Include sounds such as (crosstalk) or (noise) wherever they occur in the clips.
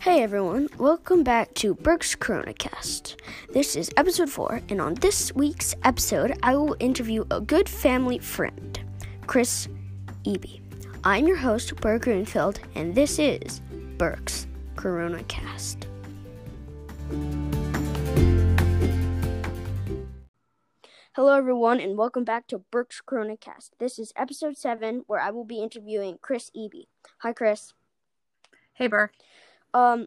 Hey everyone, welcome back to Burke's CoronaCast. This is episode 4, and on this week's episode, I will interview a good family friend, Chris Eby. I'm your host, Burke Greenfield, and this is Burke's CoronaCast. Hello everyone, and welcome back to Burke's CoronaCast. This is episode 7, where I will be interviewing Chris Eby. Hi, Chris. Hey, Burke. Um,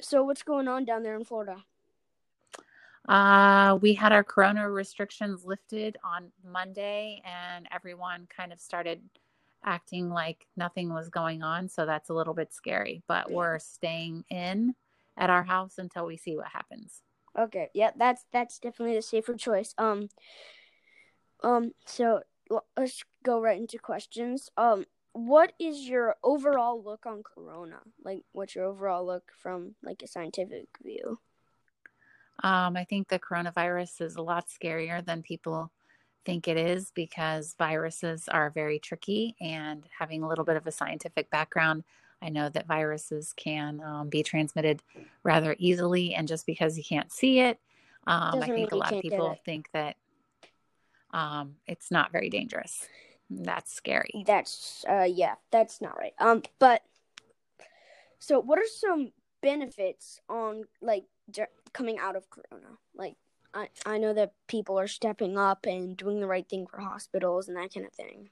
so what's going on down there in Florida? Uh, we had our corona restrictions lifted on Monday, and everyone kind of started acting like nothing was going on. So that's a little bit scary, but we're staying in at our house until we see what happens. Okay, yeah, that's that's definitely the safer choice. Um, um, so let's go right into questions. Um, what is your overall look on corona? Like what's your overall look from like a scientific view? Um, i think the coronavirus is a lot scarier than people think it is because viruses are very tricky and having a little bit of a scientific background i know that viruses can um, be transmitted rather easily and just because you can't see it um, i think a lot of people think that um, it's not very dangerous that's scary. That's uh yeah, that's not right. Um but so what are some benefits on like coming out of corona? Like I I know that people are stepping up and doing the right thing for hospitals and that kind of thing.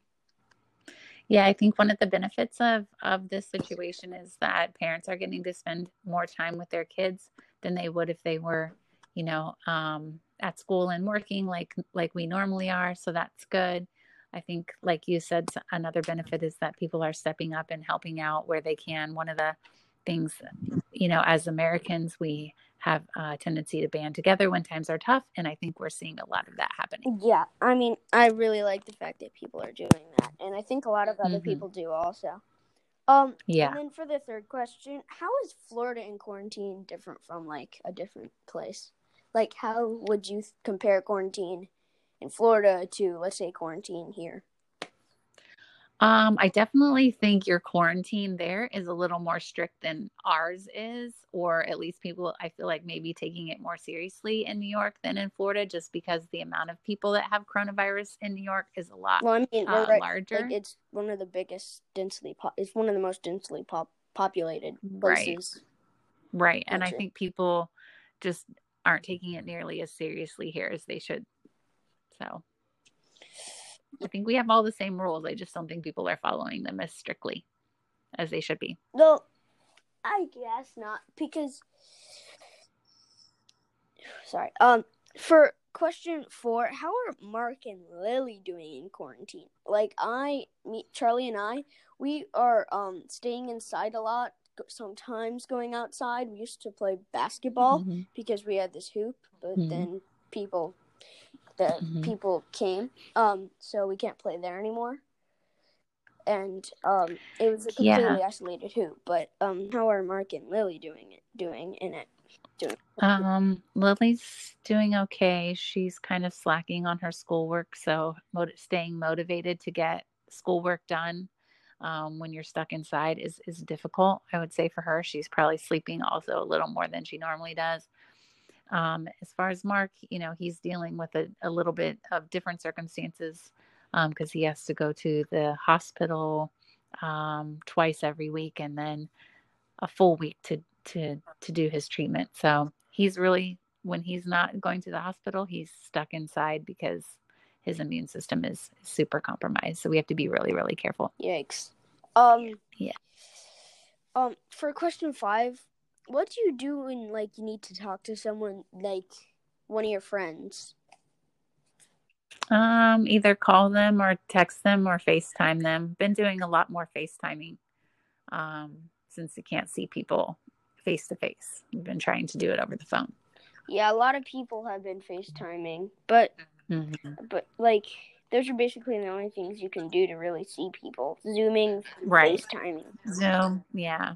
Yeah, I think one of the benefits of of this situation is that parents are getting to spend more time with their kids than they would if they were, you know, um, at school and working like like we normally are. So that's good. I think, like you said, another benefit is that people are stepping up and helping out where they can. One of the things, you know, as Americans, we have a tendency to band together when times are tough. And I think we're seeing a lot of that happening. Yeah. I mean, I really like the fact that people are doing that. And I think a lot of other mm-hmm. people do also. Um, yeah. And then for the third question, how is Florida in quarantine different from like a different place? Like, how would you compare quarantine in Florida to let's say quarantine here? Um, I definitely think your quarantine there is a little more strict than ours is, or at least people I feel like maybe taking it more seriously in New York than in Florida, just because the amount of people that have coronavirus in New York is a lot well, I mean, uh, right, larger. Like it's one of the biggest densely, po- it's one of the most densely pop- populated places. Right, right, and I think people just aren't taking it nearly as seriously here as they should. So I think we have all the same rules. I just don't think people are following them as strictly as they should be. No, I guess not because sorry. Um for question 4, how are Mark and Lily doing in quarantine? Like I meet Charlie and I, we are um staying inside a lot, sometimes going outside. We used to play basketball mm-hmm. because we had this hoop, but mm-hmm. then people that mm-hmm. people came. Um, so we can't play there anymore. And um, it was a completely yeah. isolated hoop. But um, how are Mark and Lily doing it? Doing in it? Doing. Um, Lily's doing okay. She's kind of slacking on her schoolwork, so staying motivated to get schoolwork done um, when you're stuck inside is is difficult. I would say for her, she's probably sleeping also a little more than she normally does. Um, as far as Mark, you know, he's dealing with a, a little bit of different circumstances because um, he has to go to the hospital um, twice every week and then a full week to to to do his treatment. So he's really when he's not going to the hospital, he's stuck inside because his immune system is super compromised. So we have to be really really careful. Yikes. Um. Yeah. Um. For question five, what do you do when like you need to talk to someone like one of your friends? Um, either call them or text them or FaceTime them. Been doing a lot more FaceTiming um, since you can't see people face to face. We've been trying to do it over the phone. Yeah, a lot of people have been FaceTiming, but mm-hmm. but like those are basically the only things you can do to really see people. Zooming, right. FaceTiming. Zoom, yeah.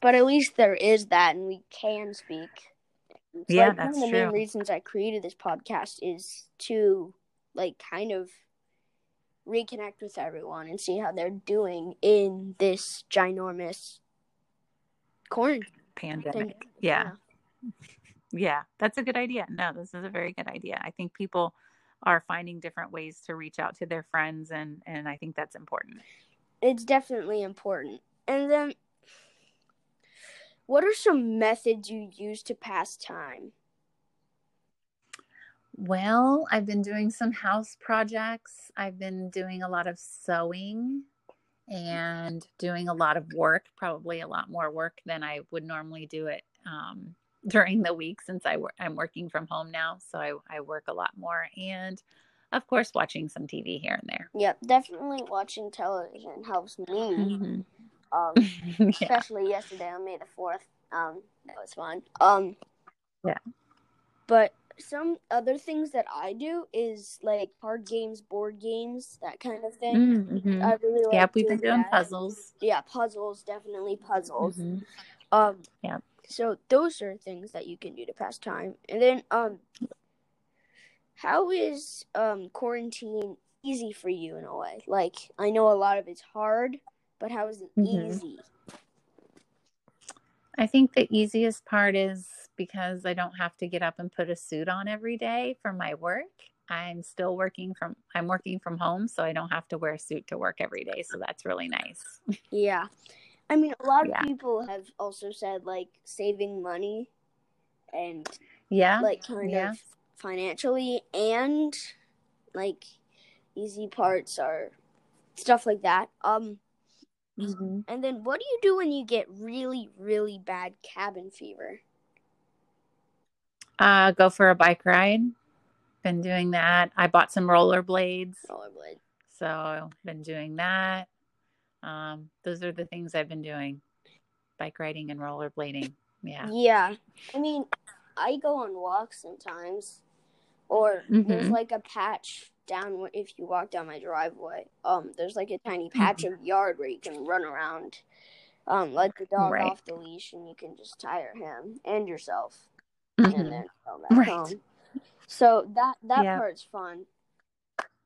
But at least there is that, and we can speak. yeah, like, that's one of the true. main reasons I created this podcast is to like kind of reconnect with everyone and see how they're doing in this ginormous corn pandemic. Pandemic, yeah. (laughs) Yeah, that's a good idea. No, this is a very good idea. I think people are finding different ways to reach out to their friends and and I think that's important. It's definitely important. And then what are some methods you use to pass time? Well, I've been doing some house projects. I've been doing a lot of sewing and doing a lot of work, probably a lot more work than I would normally do it um, (laughs) during the week since I I'm working from home now. So I, I work a lot more. And of course, watching some TV here and there. Yep, definitely watching television helps me. Mhm. Um, (laughs) yeah. especially yesterday on May the fourth. Um, that was fun. Um, Yeah. But some other things that I do is like card games, board games, that kind of thing. Mhm. I really like. Yeah, we've been doing that. puzzles. Yeah, puzzles, definitely puzzles. Mhm. Um, Yeah. So those are things that you can do to pass time. And then, um, how is um quarantine easy for you in a way? Like, I know a lot of it's hard, but how is it Mhm. easy? I think the easiest part is because I don't have to get up and put a suit on every day for my work. I'm still working from I'm working from home, so I don't have to wear a suit to work every day. So that's really nice. (laughs) Yeah. I mean, a lot of Yeah. people have also said like saving money and Yeah. like kind yeah. of financially and like easy parts are stuff like that. Um Mhm. and then what do you do when you get really really bad cabin fever? Uh, go for a bike ride. Been doing that. I bought some rollerblades, Rollerblade. so I've been doing that. Um, those are the things I've been doing: bike riding and rollerblading. Yeah. Yeah. I mean, I go on walks sometimes or there's Mhm. like a patch down if you walk down my driveway. Um there's like a tiny patch of yard where you can run around. Um let the dog Right. off the leash and you can just tire him and yourself Mhm. and then go back Right. home. So that that Yeah. part's fun.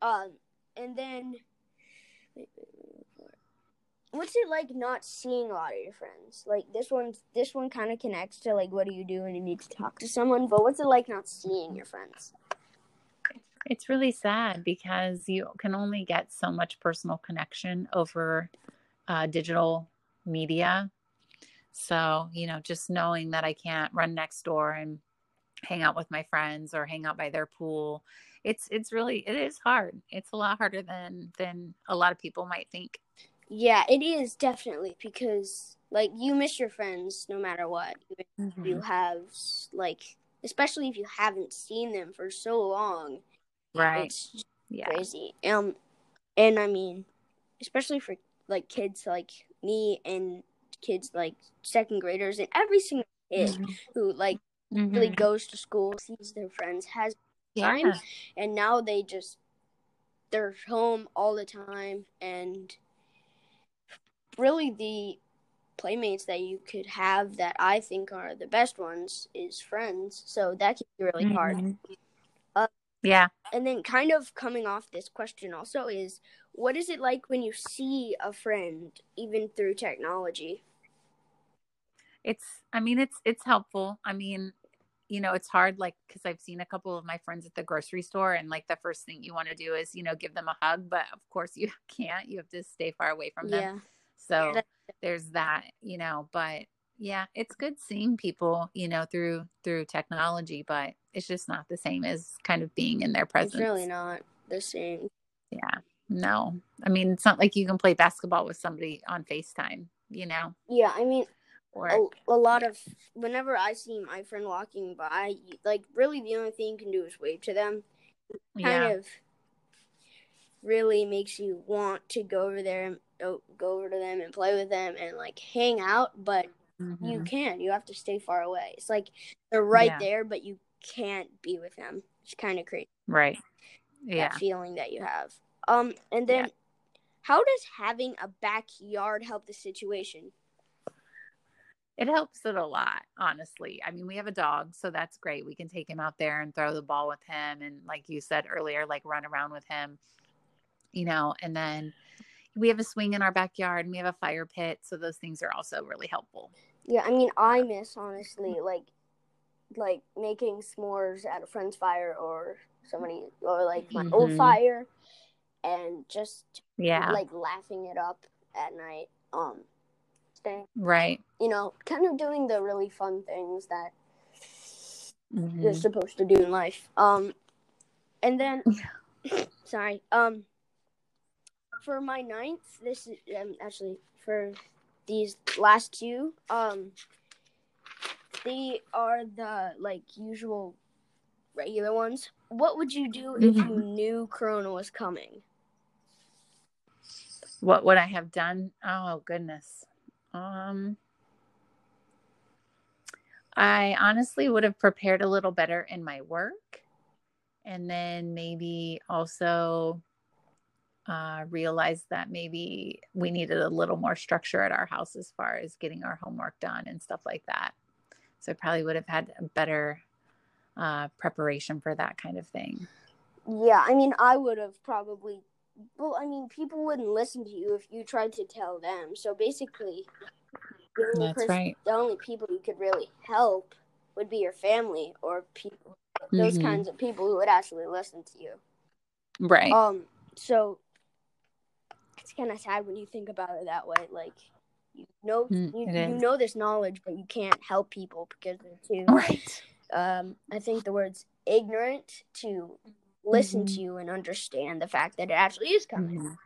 Um, and then what's it like not seeing a lot of your friends? Like this one, this one kind of connects to like what do you do when you need to talk to someone. But what's it like not seeing your friends? It's really sad because you can only get so much personal connection over uh, digital media. So, you know, just knowing that I can't run next door and hang out with my friends or hang out by their pool, it's it's really it is hard. It's a lot harder than than a lot of people might think. Yeah, it is definitely because like you miss your friends no matter what. If you have like, especially if you haven't seen them for so long. Right. It's Yeah. crazy. Um, and I mean, especially for like kids like me and kids like second graders and every single kid Mhm. who like really Mhm. goes to school, sees their friends, has time, Yeah. and now they just they're home all the time, and really the playmates that you could have that I think are the best ones is friends. So that can be really hard. Yeah. And then, kind of coming off this question, also is what is it like when you see a friend, even through technology? it's i mean it's it's helpful i mean you know it's hard like because i've seen a couple of my friends at the grocery store and like the first thing you want to do is you know give them a hug but of course you (laughs) can't you have to stay far away from them Yeah, so That- there's that you know but yeah it's good seeing people you know through through technology but it's just not the same as kind of being in their presence it's really not the same. yeah no i mean it's not like you can play basketball with somebody on facetime you know Yeah, I mean, or a, a lot of whenever I see my friend walking by, like really the only thing you can do is wave to them. Kind yeah of really makes you want to go over there and oh, go over to them and play with them and like hang out, but you Mhm. can. You have to stay far away. It's like they're right Yeah. there, but you can't be with them. It's kind of crazy. right yeah That feeling that you have. Um, and then Yeah. how does having a backyard help the situation? It helps it a lot, honestly. I mean, we have a dog, so that's great. We can take him out there and throw the ball with him. And like you said earlier, like run around with him, you know, and then we have a swing in our backyard and we have a fire pit. So those things are also really helpful. Yeah, I mean, I miss honestly like like making s'mores at a friend's fire or somebody or like my old Mhm. fire and just Yeah. like laughing it up at night. Um, staying, right. you know, kind of doing the really fun things that Mhm. you're supposed to do in life. Um, and then, (laughs) sorry. Um, for my ninth, this is um, actually for these last two. Um, they are the like usual regular ones. What would you do if you knew Corona was coming? What would I have done? Oh goodness. Um I honestly would have prepared a little better in my work and then maybe also uh, realized that maybe we needed a little more structure at our house as far as getting our homework done and stuff like that. So I probably would have had a better uh, preparation for that kind of thing. Yeah, I mean, I would have probably. Well, I mean, people wouldn't listen to you if you tried to tell them. So basically, the only, That's pers- right. the only people you could really help would be your family or people, those Mhm. kinds of people who would actually listen to you. Right. Um, so it's kind of sad when you think about it that way. Like, you know, Mm, you, you know this knowledge, but you can't help people because they're too. Right. um, I think the word's ignorant to listen Mhm. to you and understand the fact that it actually is coming. Mhm. Um,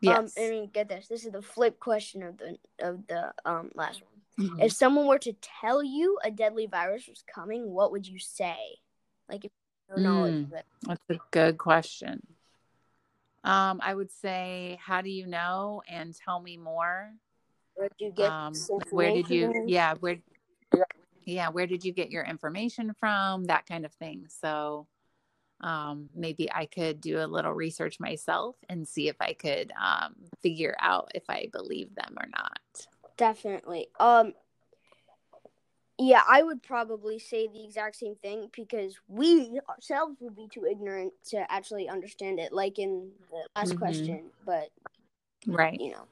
Yes. I mean, get this. This is the flip question of the of the um last one. Mhm. If someone were to tell you a deadly virus was coming, what would you say? Like, if you have no knowledge Mm. of it. That's a good question. Um, I would say, how do you know? And tell me more. Where did you get Um, where did you? Yeah, where? Yeah, where did you get your information from? That kind of thing. So, um, maybe I could do a little research myself and see if I could um, figure out if I believe them or not. Definitely. Um. Yeah, I would probably say the exact same thing because we ourselves would be too ignorant to actually understand it, like in the last Mhm. question. But Right. you know,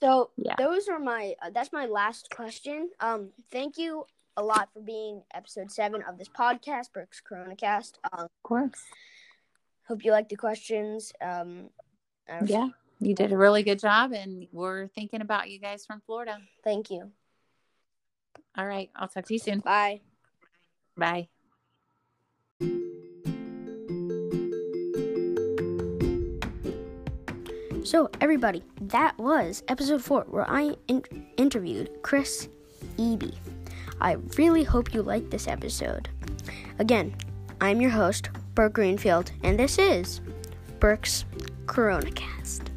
so Yeah. those are my. Uh, that's my last question. Um, thank you a lot for being episode seven of this podcast, Burke's Corona Cast. Um, Of course. hope you like the questions. Um, Yeah, you did a really good job, and we're thinking about you guys from Florida. Thank you. All right, I'll talk to you soon. Bye. Bye. So, everybody, that was episode four where I in- interviewed Chris Eby. I really hope you liked this episode. Again, I'm your host, Burke Greenfield, and this is Burke's Corona Cast.